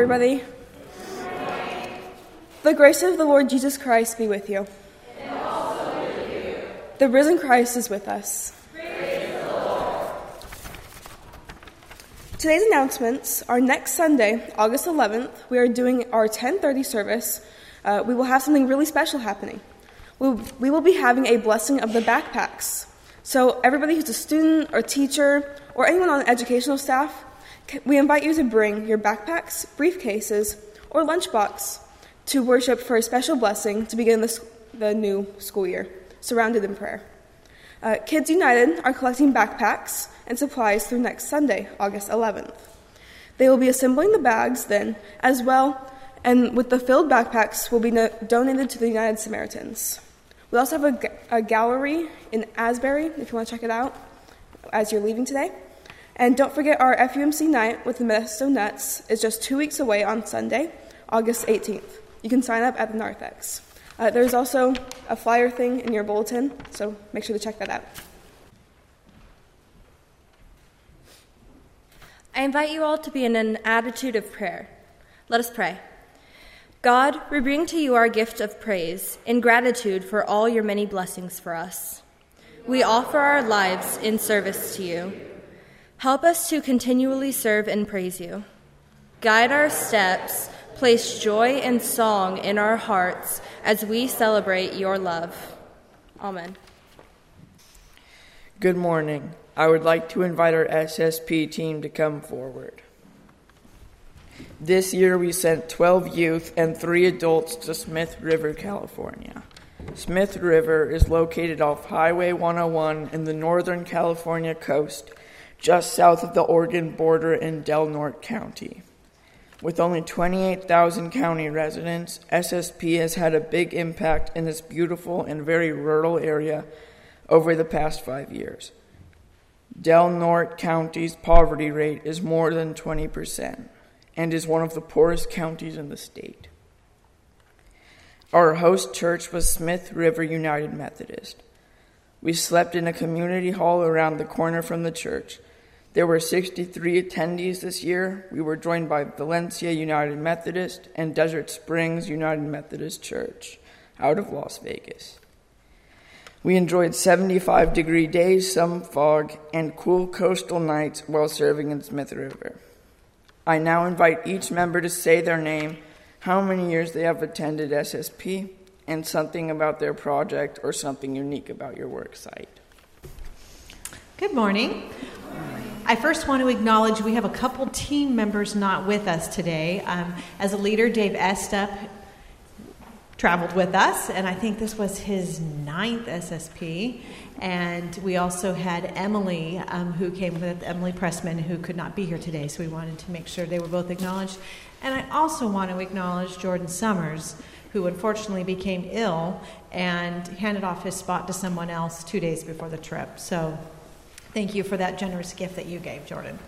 everybody. The grace of the Lord Jesus Christ be with you. The risen Christ is with us. Today's announcements are next Sunday, August 11th, we are doing our 1030 service. Uh, we will have something really special happening. We, we will be having a blessing of the backpacks. So everybody who's a student or teacher or anyone on educational staff, we invite you to bring your backpacks, briefcases, or lunchbox to worship for a special blessing to begin the, the new school year, surrounded in prayer. Uh, Kids United are collecting backpacks and supplies through next Sunday, August 11th. They will be assembling the bags then as well, and with the filled backpacks will be no- donated to the United Samaritans. We also have a, a gallery in Asbury if you want to check it out as you're leaving today. And don't forget our FUMC night with the Modesto Nuts is just two weeks away on Sunday, August 18th. You can sign up at the Narthex. Uh, there's also a flyer thing in your bulletin, so make sure to check that out. I invite you all to be in an attitude of prayer. Let us pray. God, we bring to you our gift of praise in gratitude for all your many blessings for us. We offer our lives in service to you. Help us to continually serve and praise you. Guide our steps, place joy and song in our hearts as we celebrate your love. Amen. Good morning. I would like to invite our SSP team to come forward. This year we sent 12 youth and 3 adults to Smith River, California. Smith River is located off Highway 101 in the northern California coast, just south of the Oregon border in Del Norte County. With only 28,000 county residents, SSP has had a big impact in this beautiful and very rural area over the past five years. Del Norte County's poverty rate is more than 20% and is one of the poorest counties in the state. Our host church was Smith River United Methodist. We slept in a community hall around the corner from the church. There were 63 attendees this year. We were joined by Valencia United Methodist and Desert Springs United Methodist Church out of Las Vegas. We enjoyed 75 degree days, some fog, and cool coastal nights while serving in Smith River. I now invite each member to say their name, how many years they have attended SSP, and something about their project or something unique about your work site. Good morning. I first want to acknowledge we have a couple team members not with us today. Um, as a leader, Dave Estup traveled with us, and I think this was his ninth SSP. And we also had Emily, um, who came with Emily Pressman, who could not be here today, so we wanted to make sure they were both acknowledged. And I also want to acknowledge Jordan Summers, who unfortunately became ill and handed off his spot to someone else two days before the trip. So thank you for that generous gift that you gave, Jordan.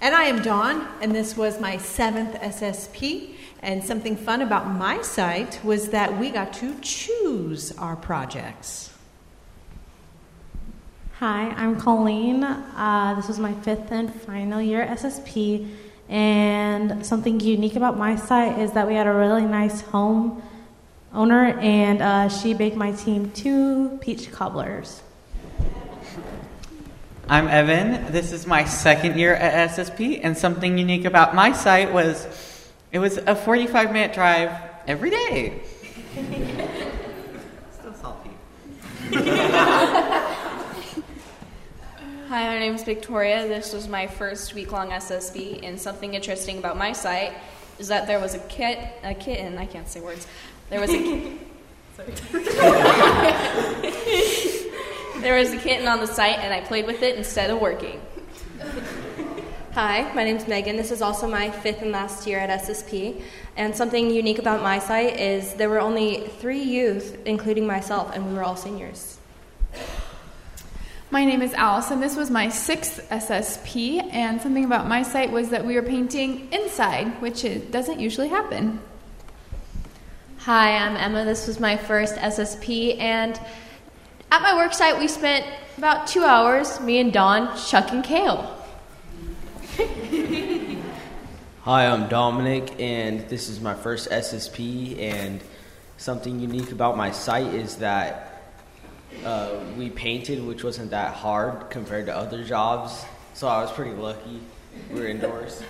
And I am Dawn, and this was my seventh SSP. And something fun about my site was that we got to choose our projects. Hi, I'm Colleen. Uh, this was my fifth and final year SSP. And something unique about my site is that we had a really nice home owner, and uh, she baked my team two peach cobblers. I'm Evan. This is my second year at SSP, and something unique about my site was it was a 45 minute drive every day. Still salty. Hi, my name is Victoria. This was my first week long SSP, and something interesting about my site is that there was a kit, a kitten. I can't say words. There was a. there was a kitten on the site, and I played with it instead of working. Hi, my name is Megan. This is also my fifth and last year at SSP. And something unique about my site is there were only three youth, including myself, and we were all seniors. My name is Allison. This was my sixth SSP, and something about my site was that we were painting inside, which it doesn't usually happen. Hi, I'm Emma. This was my first SSP, and at my work site, we spent about two hours, me and Dawn, shucking kale. Hi, I'm Dominic, and this is my first SSP. And something unique about my site is that uh, we painted, which wasn't that hard compared to other jobs. So I was pretty lucky. We were indoors.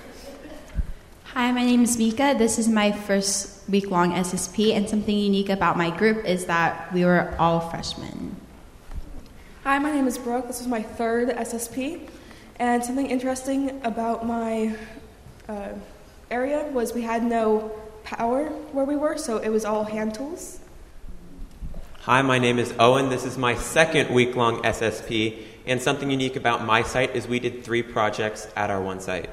Hi, my name is Mika. This is my first week long SSP, and something unique about my group is that we were all freshmen. Hi, my name is Brooke. This was my third SSP. And something interesting about my uh, area was we had no power where we were, so it was all hand tools. Hi, my name is Owen. This is my second week long SSP. And something unique about my site is we did three projects at our one site.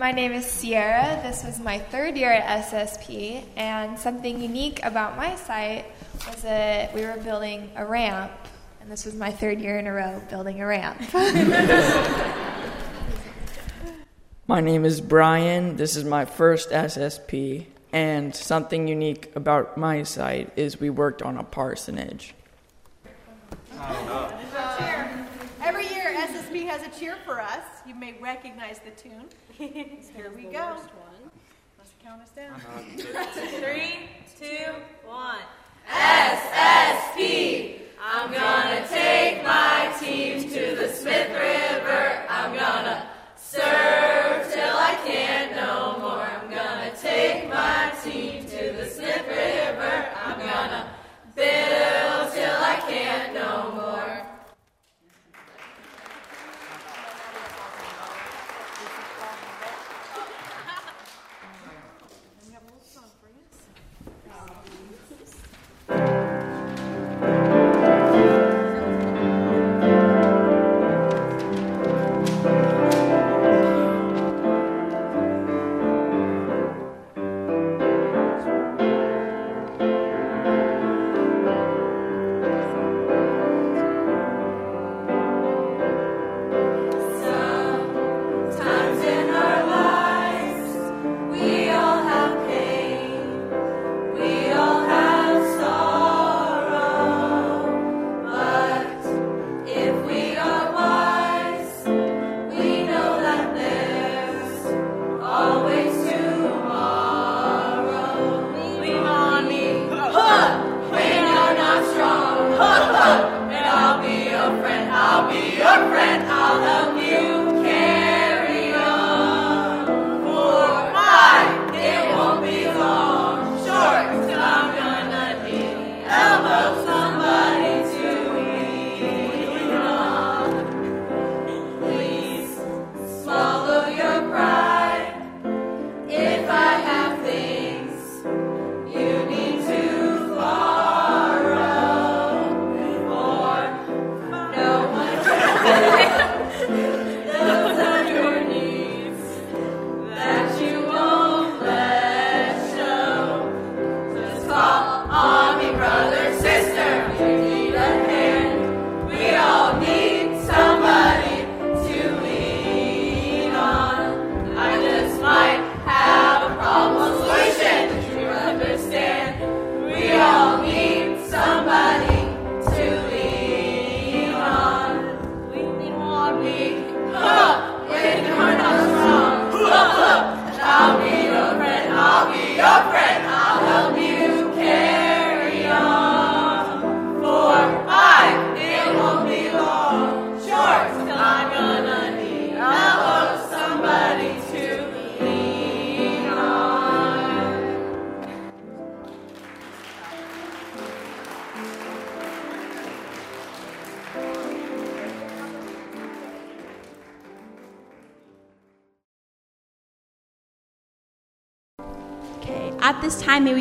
My name is Sierra. This was my third year at SSP, and something unique about my site was that we were building a ramp, and this was my third year in a row building a ramp. My name is Brian. This is my first SSP, and something unique about my site is we worked on a parsonage. Oh, Every year, SSP has a cheer for us. You may recognize the tune. Here we go. Let's count us down. Three, two, one. SSP. I'm gonna take my team to the Smith River. I'm gonna serve till I can't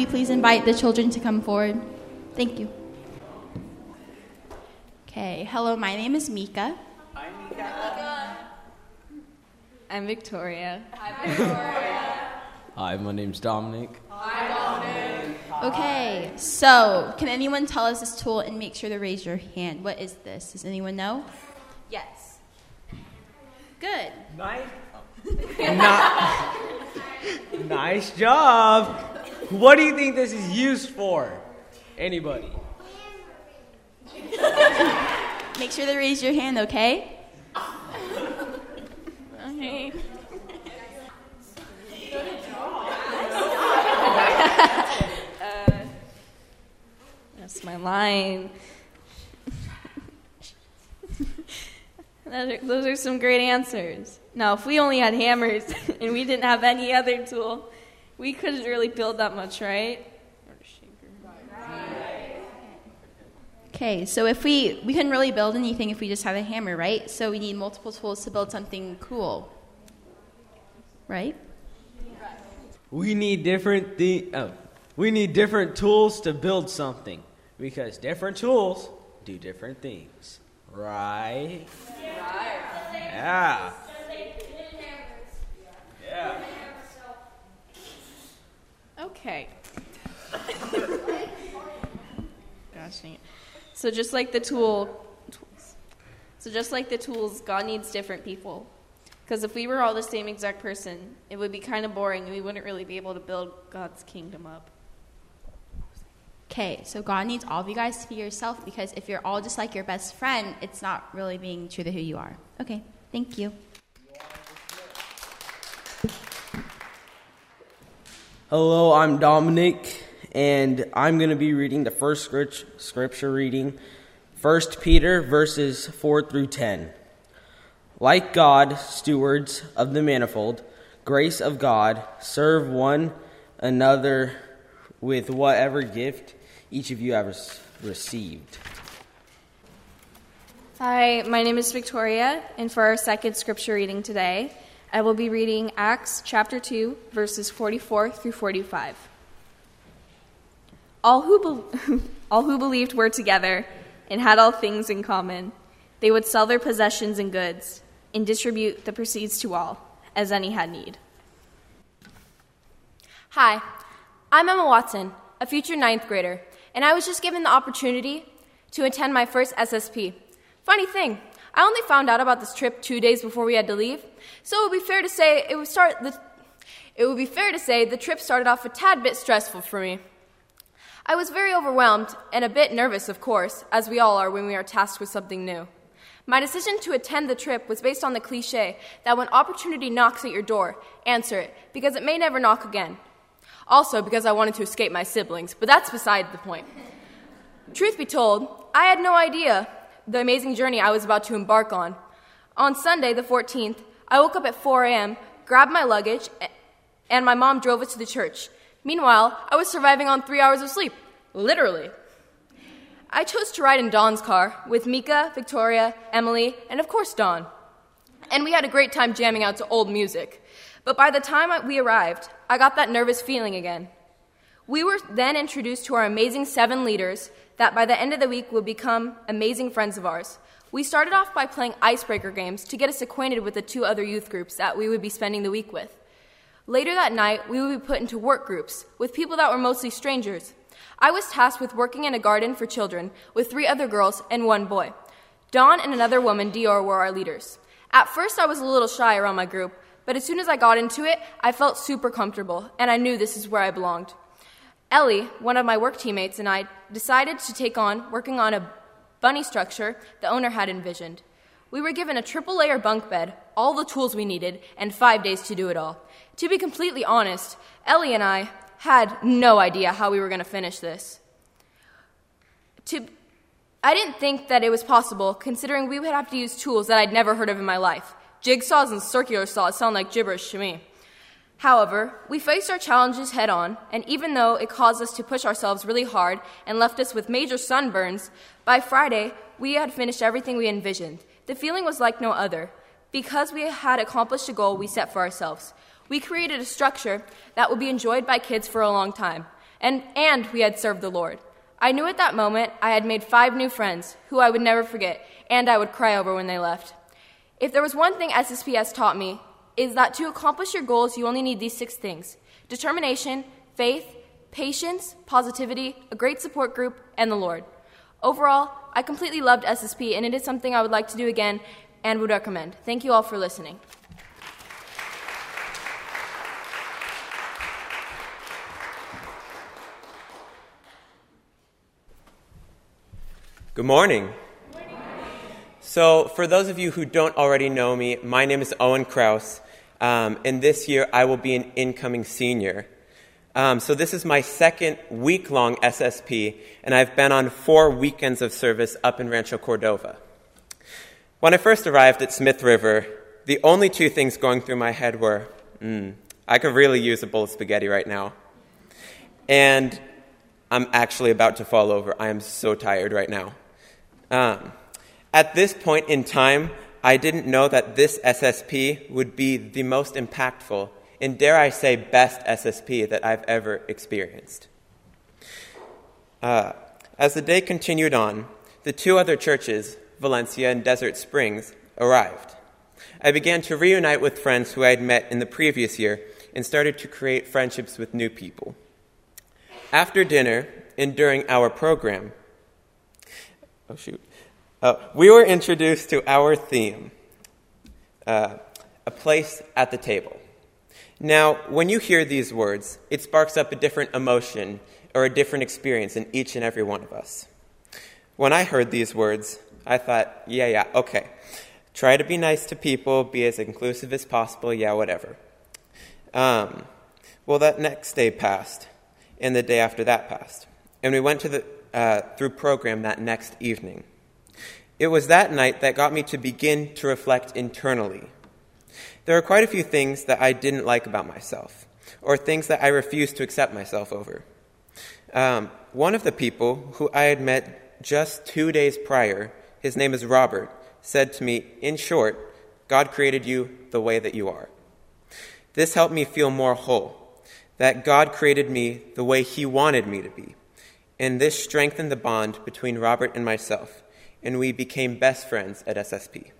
please invite the children to come forward? Thank you. Okay, hello, my name is Mika. Hi, Mika. I'm Victoria. Hi, my name's Dominic. Hi, Dominic. Okay, so can anyone tell us this tool and make sure to raise your hand? What is this? Does anyone know? Yes. Good. Nice. nice job. What do you think this is used for? Anybody? Make sure to raise your hand, okay? okay. that's my line. those are some great answers. Now, if we only had hammers and we didn't have any other tool, we couldn't really build that much, right? Okay, so if we we couldn't really build anything if we just have a hammer, right? So we need multiple tools to build something cool, right? We need different thi- oh, we need different tools to build something because different tools do different things, right? Yeah. Yeah. Okay. Gosh dang it. So just like the tool. So just like the tools, God needs different people. Because if we were all the same exact person, it would be kind of boring, and we wouldn't really be able to build God's kingdom up. Okay, so God needs all of you guys to be yourself because if you're all just like your best friend, it's not really being true to who you are. Okay, thank you. Hello, I'm Dominic, and I'm going to be reading the first scripture reading, 1 Peter verses 4 through 10. Like God, stewards of the manifold grace of God, serve one another with whatever gift each of you has received. Hi, my name is Victoria, and for our second scripture reading today, I will be reading Acts chapter 2, verses 44 through 45. All who, be- all who believed were together and had all things in common. They would sell their possessions and goods and distribute the proceeds to all, as any had need. Hi, I'm Emma Watson, a future ninth grader, and I was just given the opportunity to attend my first SSP. Funny thing, I only found out about this trip two days before we had to leave, so it would be fair to say it would start the, it would be fair to say the trip started off a tad bit stressful for me. I was very overwhelmed and a bit nervous, of course, as we all are when we are tasked with something new. My decision to attend the trip was based on the cliche that when opportunity knocks at your door, answer it, because it may never knock again. Also, because I wanted to escape my siblings, but that's beside the point. Truth be told, I had no idea the amazing journey I was about to embark on. On Sunday, the 14th, I woke up at 4 a.m., grabbed my luggage, and my mom drove us to the church. Meanwhile, I was surviving on three hours of sleep. Literally. I chose to ride in Dawn's car with Mika, Victoria, Emily, and of course Dawn. And we had a great time jamming out to old music. But by the time we arrived, I got that nervous feeling again. We were then introduced to our amazing seven leaders that by the end of the week would become amazing friends of ours. We started off by playing icebreaker games to get us acquainted with the two other youth groups that we would be spending the week with. Later that night, we would be put into work groups with people that were mostly strangers. I was tasked with working in a garden for children with three other girls and one boy. Dawn and another woman, Dior, were our leaders. At first, I was a little shy around my group, but as soon as I got into it, I felt super comfortable, and I knew this is where I belonged. Ellie, one of my work teammates, and I decided to take on working on a bunny structure the owner had envisioned. We were given a triple layer bunk bed, all the tools we needed, and five days to do it all. To be completely honest, Ellie and I had no idea how we were going to finish this. To, I didn't think that it was possible, considering we would have to use tools that I'd never heard of in my life. Jigsaws and circular saws sound like gibberish to me. However, we faced our challenges head on, and even though it caused us to push ourselves really hard and left us with major sunburns, by Friday we had finished everything we envisioned. The feeling was like no other, because we had accomplished a goal we set for ourselves. We created a structure that would be enjoyed by kids for a long time, and, and we had served the Lord. I knew at that moment I had made five new friends who I would never forget, and I would cry over when they left. If there was one thing SSPS taught me, is that to accomplish your goals, you only need these six things determination, faith, patience, positivity, a great support group, and the Lord. Overall, I completely loved SSP, and it is something I would like to do again and would recommend. Thank you all for listening. Good morning. So, for those of you who don't already know me, my name is Owen Kraus, um, and this year I will be an incoming senior. Um, so, this is my second week long SSP, and I've been on four weekends of service up in Rancho Cordova. When I first arrived at Smith River, the only two things going through my head were, mm, I could really use a bowl of spaghetti right now. And I'm actually about to fall over. I am so tired right now. Um, at this point in time, I didn't know that this SSP would be the most impactful and, dare I say, best SSP that I've ever experienced. Uh, as the day continued on, the two other churches, Valencia and Desert Springs, arrived. I began to reunite with friends who I had met in the previous year and started to create friendships with new people. After dinner and during our program, oh shoot, uh, we were introduced to our theme, uh, a place at the table. Now, when you hear these words, it sparks up a different emotion or a different experience in each and every one of us. When I heard these words, I thought, yeah, yeah, okay. Try to be nice to people, be as inclusive as possible, yeah, whatever. Um, well, that next day passed, and the day after that passed. And we went to the, uh, through program that next evening. It was that night that got me to begin to reflect internally. There are quite a few things that I didn't like about myself, or things that I refused to accept myself over. Um, one of the people who I had met just two days prior, his name is Robert, said to me, in short, God created you the way that you are. This helped me feel more whole, that God created me the way He wanted me to be. And this strengthened the bond between Robert and myself and we became best friends at SSP.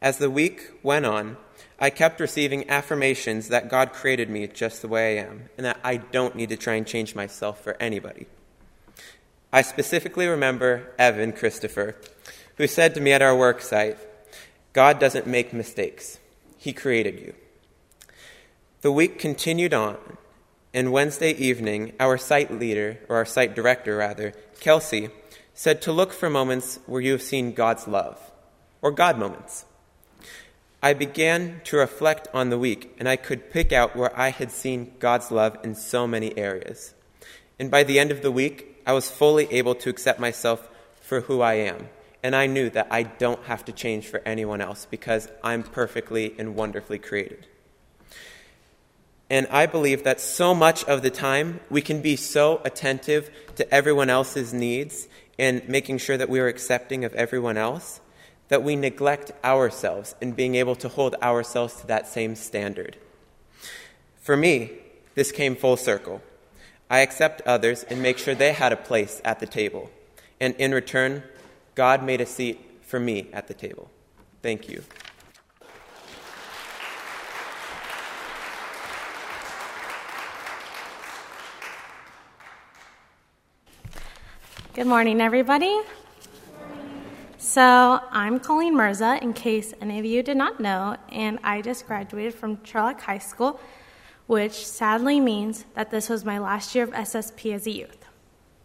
As the week went on, I kept receiving affirmations that God created me just the way I am, and that I don't need to try and change myself for anybody. I specifically remember Evan Christopher, who said to me at our work site, God doesn't make mistakes, He created you. The week continued on, and Wednesday evening, our site leader, or our site director rather, Kelsey, said to look for moments where you have seen God's love, or God moments. I began to reflect on the week, and I could pick out where I had seen God's love in so many areas. And by the end of the week, I was fully able to accept myself for who I am. And I knew that I don't have to change for anyone else because I'm perfectly and wonderfully created. And I believe that so much of the time we can be so attentive to everyone else's needs and making sure that we are accepting of everyone else, that we neglect ourselves in being able to hold ourselves to that same standard. For me, this came full circle. I accept others and make sure they had a place at the table. And in return, God made a seat for me at the table. Thank you. Good morning, everybody. So, I'm Colleen Mirza, in case any of you did not know, and I just graduated from Charlotte High School, which sadly means that this was my last year of SSP as a youth.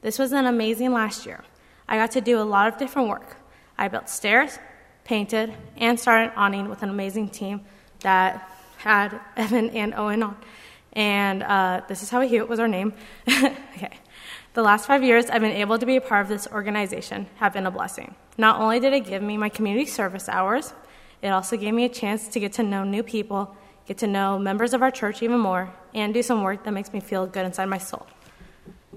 This was an amazing last year. I got to do a lot of different work. I built stairs, painted, and started awning with an amazing team that had Evan and Owen on. And uh, this is how we Hewitt was our name. okay. The last five years I've been able to be a part of this organization have been a blessing. Not only did it give me my community service hours, it also gave me a chance to get to know new people, get to know members of our church even more, and do some work that makes me feel good inside my soul.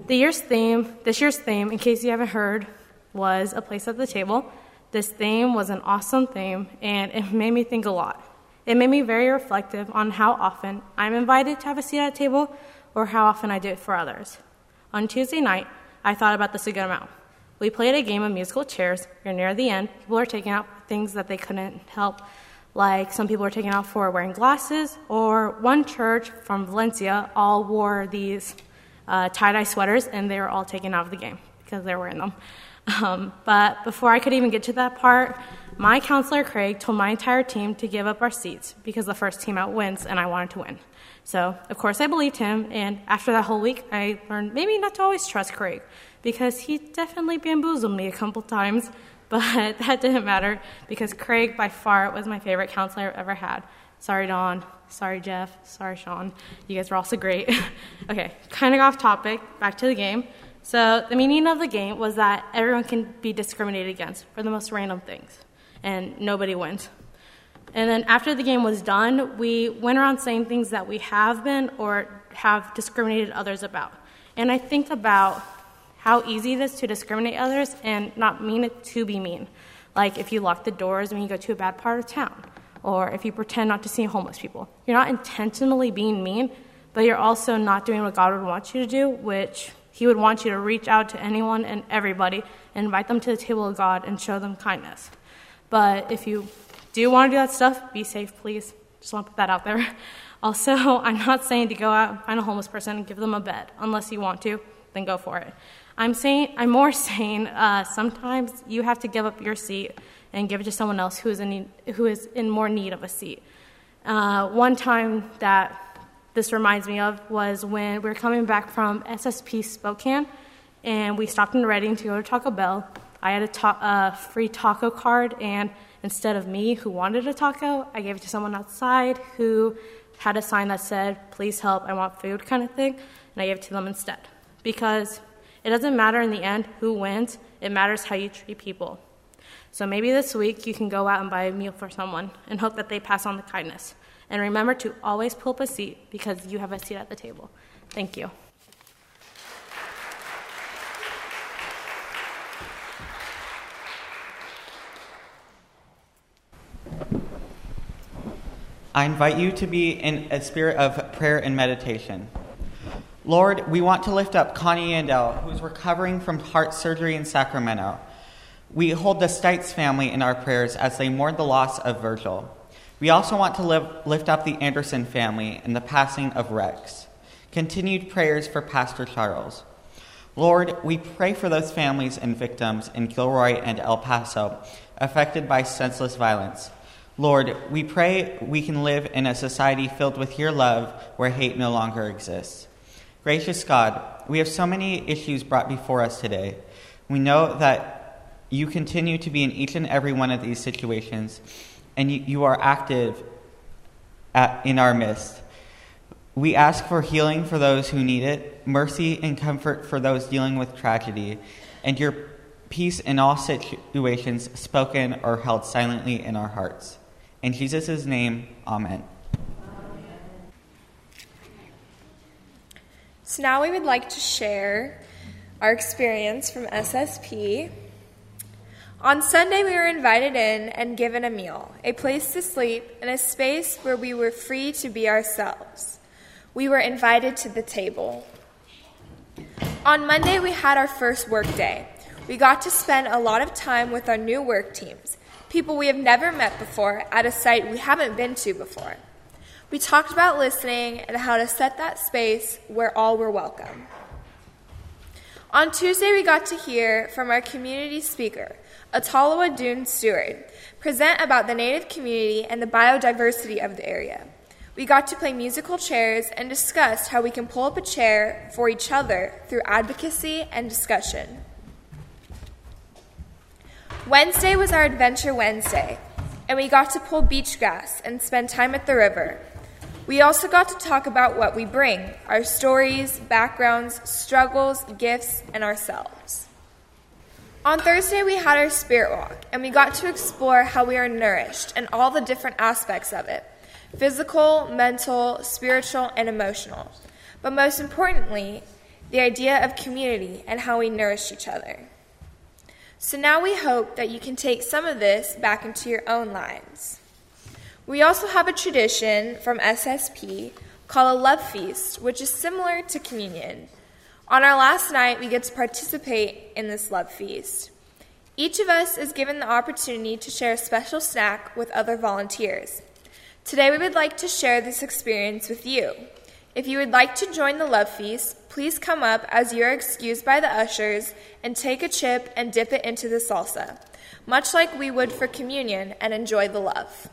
The year's theme, this year's theme, in case you haven't heard, was a place at the table. This theme was an awesome theme, and it made me think a lot. It made me very reflective on how often I'm invited to have a seat at a table or how often I do it for others. On Tuesday night, I thought about this a good amount. We played a game of musical chairs. You're near the end. People are taking out things that they couldn't help, like some people were taken out for wearing glasses, or one church from Valencia all wore these uh, tie dye sweaters and they were all taken out of the game because they were wearing them. Um, but before I could even get to that part, my counselor Craig told my entire team to give up our seats because the first team out wins and I wanted to win. So, of course, I believed him, and after that whole week, I learned maybe not to always trust Craig because he definitely bamboozled me a couple times, but that didn't matter because Craig, by far, was my favorite counselor I've ever had. Sorry, Dawn. Sorry, Jeff. Sorry, Sean. You guys were also great. okay, kind of off topic. Back to the game. So, the meaning of the game was that everyone can be discriminated against for the most random things, and nobody wins. And then after the game was done, we went around saying things that we have been or have discriminated others about. And I think about how easy it is to discriminate others and not mean it to be mean. Like if you lock the doors when you go to a bad part of town, or if you pretend not to see homeless people. You're not intentionally being mean, but you're also not doing what God would want you to do, which He would want you to reach out to anyone and everybody and invite them to the table of God and show them kindness. But if you do want to do that stuff, be safe, please. Just want to put that out there. Also, I'm not saying to go out and find a homeless person and give them a bed. Unless you want to, then go for it. I'm saying, I'm more saying, uh, sometimes you have to give up your seat and give it to someone else who is in need, who is in more need of a seat. Uh, one time that this reminds me of was when we were coming back from SSP Spokane, and we stopped in Redding to go to Taco Bell. I had a ta- uh, free taco card, and instead of me who wanted a taco, I gave it to someone outside who had a sign that said, Please help, I want food, kind of thing, and I gave it to them instead. Because it doesn't matter in the end who wins, it matters how you treat people. So maybe this week you can go out and buy a meal for someone and hope that they pass on the kindness. And remember to always pull up a seat because you have a seat at the table. Thank you. I invite you to be in a spirit of prayer and meditation. Lord, we want to lift up Connie Yandel, who is recovering from heart surgery in Sacramento. We hold the Stites family in our prayers as they mourn the loss of Virgil. We also want to live, lift up the Anderson family in the passing of Rex. Continued prayers for Pastor Charles. Lord, we pray for those families and victims in Gilroy and El Paso affected by senseless violence. Lord, we pray we can live in a society filled with your love where hate no longer exists. Gracious God, we have so many issues brought before us today. We know that you continue to be in each and every one of these situations, and you, you are active at, in our midst. We ask for healing for those who need it, mercy and comfort for those dealing with tragedy, and your peace in all situations, spoken or held silently in our hearts. In Jesus' name, amen. So now we would like to share our experience from SSP. On Sunday, we were invited in and given a meal, a place to sleep, and a space where we were free to be ourselves. We were invited to the table. On Monday, we had our first work day. We got to spend a lot of time with our new work teams, people we have never met before at a site we haven't been to before. We talked about listening and how to set that space where all were welcome. On Tuesday, we got to hear from our community speaker, Atalawa Dune Stewart, present about the Native community and the biodiversity of the area. We got to play musical chairs and discussed how we can pull up a chair for each other through advocacy and discussion. Wednesday was our Adventure Wednesday, and we got to pull beach grass and spend time at the river. We also got to talk about what we bring our stories, backgrounds, struggles, gifts, and ourselves. On Thursday, we had our spirit walk, and we got to explore how we are nourished and all the different aspects of it physical, mental, spiritual, and emotional. But most importantly, the idea of community and how we nourish each other. So now we hope that you can take some of this back into your own lives. We also have a tradition from SSP called a love feast, which is similar to communion. On our last night, we get to participate in this love feast. Each of us is given the opportunity to share a special snack with other volunteers. Today, we would like to share this experience with you. If you would like to join the love feast, please come up as you are excused by the ushers and take a chip and dip it into the salsa, much like we would for communion, and enjoy the love.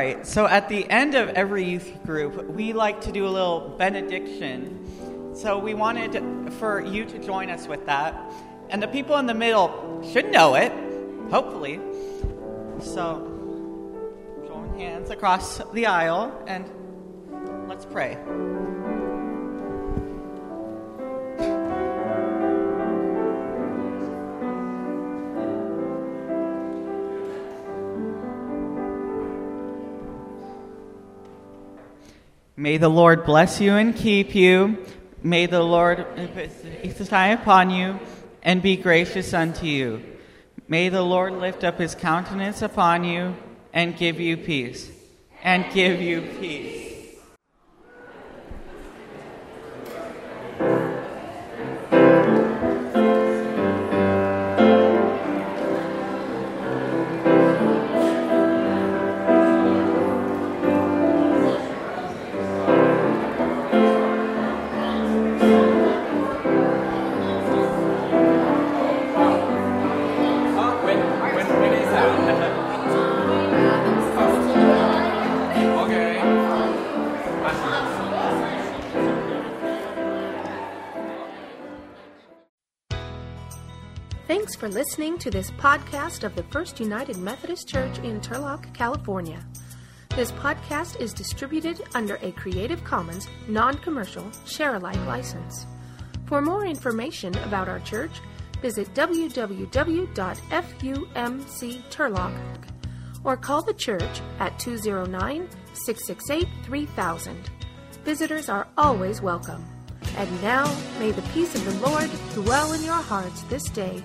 Right, so at the end of every youth group, we like to do a little benediction. So we wanted for you to join us with that. And the people in the middle should know it, hopefully. So join hands across the aisle and let's pray. May the Lord bless you and keep you. May the Lord shine upon you and be gracious unto you. May the Lord lift up his countenance upon you and give you peace. And give you peace. For listening to this podcast of the First United Methodist Church in Turlock, California. This podcast is distributed under a Creative Commons non commercial share alike license. For more information about our church, visit www.fumcturlock or call the church at 209 668 3000. Visitors are always welcome. And now, may the peace of the Lord dwell in your hearts this day,